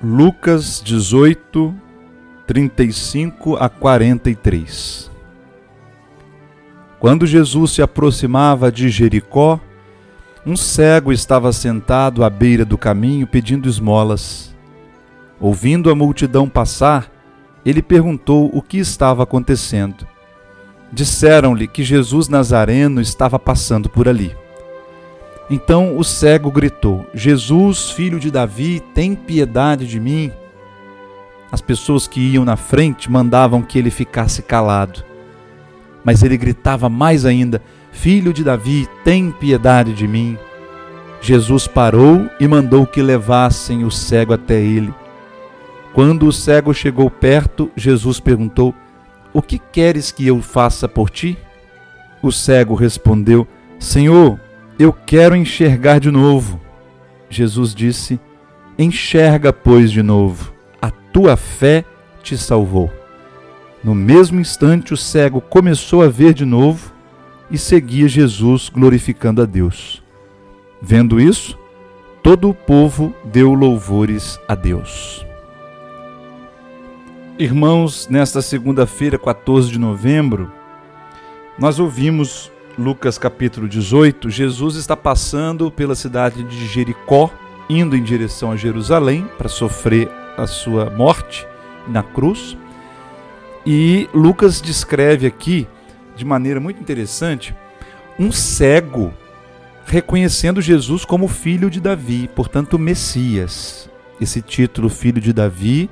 Lucas 18, 35 a 43 Quando Jesus se aproximava de Jericó, um cego estava sentado à beira do caminho pedindo esmolas. Ouvindo a multidão passar, ele perguntou o que estava acontecendo. Disseram-lhe que Jesus Nazareno estava passando por ali. Então o cego gritou: Jesus, filho de Davi, tem piedade de mim. As pessoas que iam na frente mandavam que ele ficasse calado. Mas ele gritava mais ainda: Filho de Davi, tem piedade de mim. Jesus parou e mandou que levassem o cego até ele. Quando o cego chegou perto, Jesus perguntou: O que queres que eu faça por ti? O cego respondeu: Senhor, eu quero enxergar de novo. Jesus disse: Enxerga, pois, de novo. A tua fé te salvou. No mesmo instante, o cego começou a ver de novo e seguia Jesus, glorificando a Deus. Vendo isso, todo o povo deu louvores a Deus. Irmãos, nesta segunda-feira, 14 de novembro, nós ouvimos Lucas capítulo 18, Jesus está passando pela cidade de Jericó, indo em direção a Jerusalém para sofrer a sua morte na cruz. E Lucas descreve aqui, de maneira muito interessante, um cego reconhecendo Jesus como filho de Davi, portanto, Messias. Esse título, filho de Davi,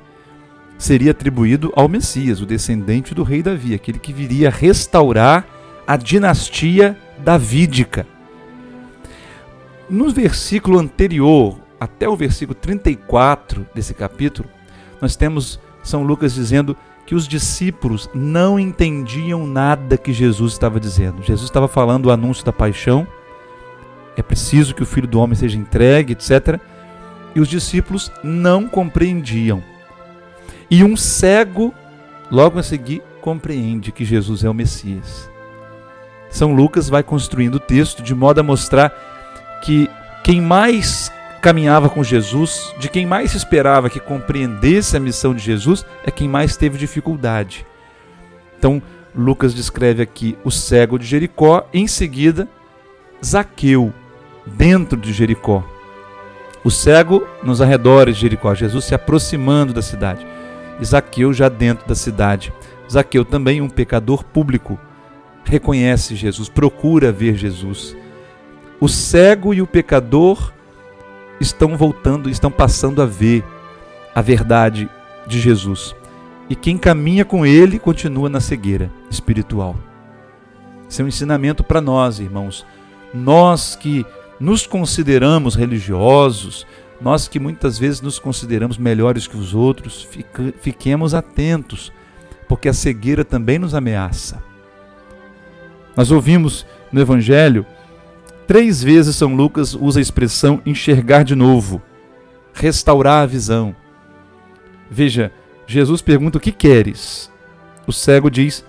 seria atribuído ao Messias, o descendente do rei Davi, aquele que viria restaurar a dinastia davídica. No versículo anterior, até o versículo 34 desse capítulo, nós temos São Lucas dizendo que os discípulos não entendiam nada que Jesus estava dizendo. Jesus estava falando o anúncio da paixão, é preciso que o filho do homem seja entregue, etc. E os discípulos não compreendiam. E um cego, logo a seguir, compreende que Jesus é o Messias. São Lucas vai construindo o texto de modo a mostrar que quem mais caminhava com Jesus, de quem mais esperava que compreendesse a missão de Jesus, é quem mais teve dificuldade. Então, Lucas descreve aqui o cego de Jericó, em seguida, Zaqueu, dentro de Jericó. O cego nos arredores de Jericó, Jesus se aproximando da cidade. E Zaqueu já dentro da cidade. Zaqueu também um pecador público, reconhece Jesus, procura ver Jesus. O cego e o pecador estão voltando, estão passando a ver a verdade de Jesus. E quem caminha com ele continua na cegueira espiritual. Esse é um ensinamento para nós, irmãos. Nós que nos consideramos religiosos, nós que muitas vezes nos consideramos melhores que os outros, fiquemos atentos, porque a cegueira também nos ameaça. Nós ouvimos no Evangelho, três vezes São Lucas usa a expressão enxergar de novo, restaurar a visão. Veja, Jesus pergunta: O que queres? O cego diz: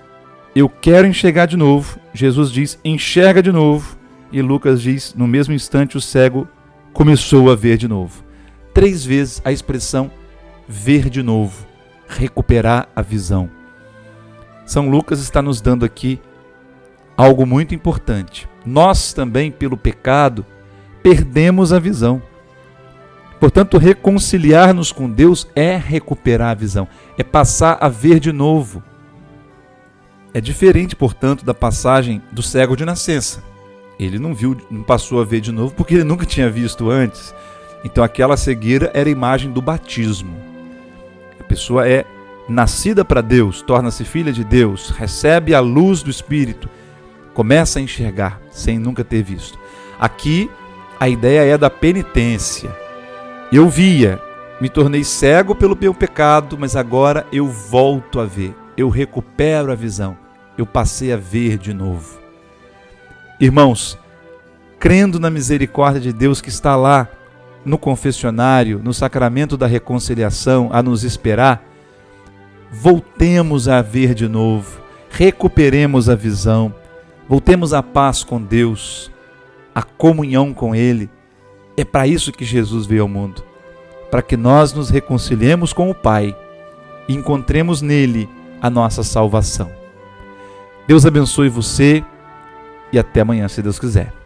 Eu quero enxergar de novo. Jesus diz: Enxerga de novo. E Lucas diz: No mesmo instante, o cego começou a ver de novo. Três vezes a expressão ver de novo, recuperar a visão. São Lucas está nos dando aqui algo muito importante. Nós também, pelo pecado, perdemos a visão. Portanto, reconciliar-nos com Deus é recuperar a visão, é passar a ver de novo. É diferente, portanto, da passagem do cego de nascença. Ele não viu, não passou a ver de novo porque ele nunca tinha visto antes. Então aquela cegueira era a imagem do batismo. A pessoa é nascida para Deus, torna-se filha de Deus, recebe a luz do Espírito, começa a enxergar sem nunca ter visto. Aqui a ideia é da penitência. Eu via, me tornei cego pelo meu pecado, mas agora eu volto a ver, eu recupero a visão, eu passei a ver de novo. Irmãos, crendo na misericórdia de Deus que está lá no confessionário, no sacramento da reconciliação, a nos esperar, voltemos a ver de novo, recuperemos a visão, Voltemos à paz com Deus, à comunhão com Ele. É para isso que Jesus veio ao mundo para que nós nos reconciliemos com o Pai e encontremos nele a nossa salvação. Deus abençoe você e até amanhã, se Deus quiser.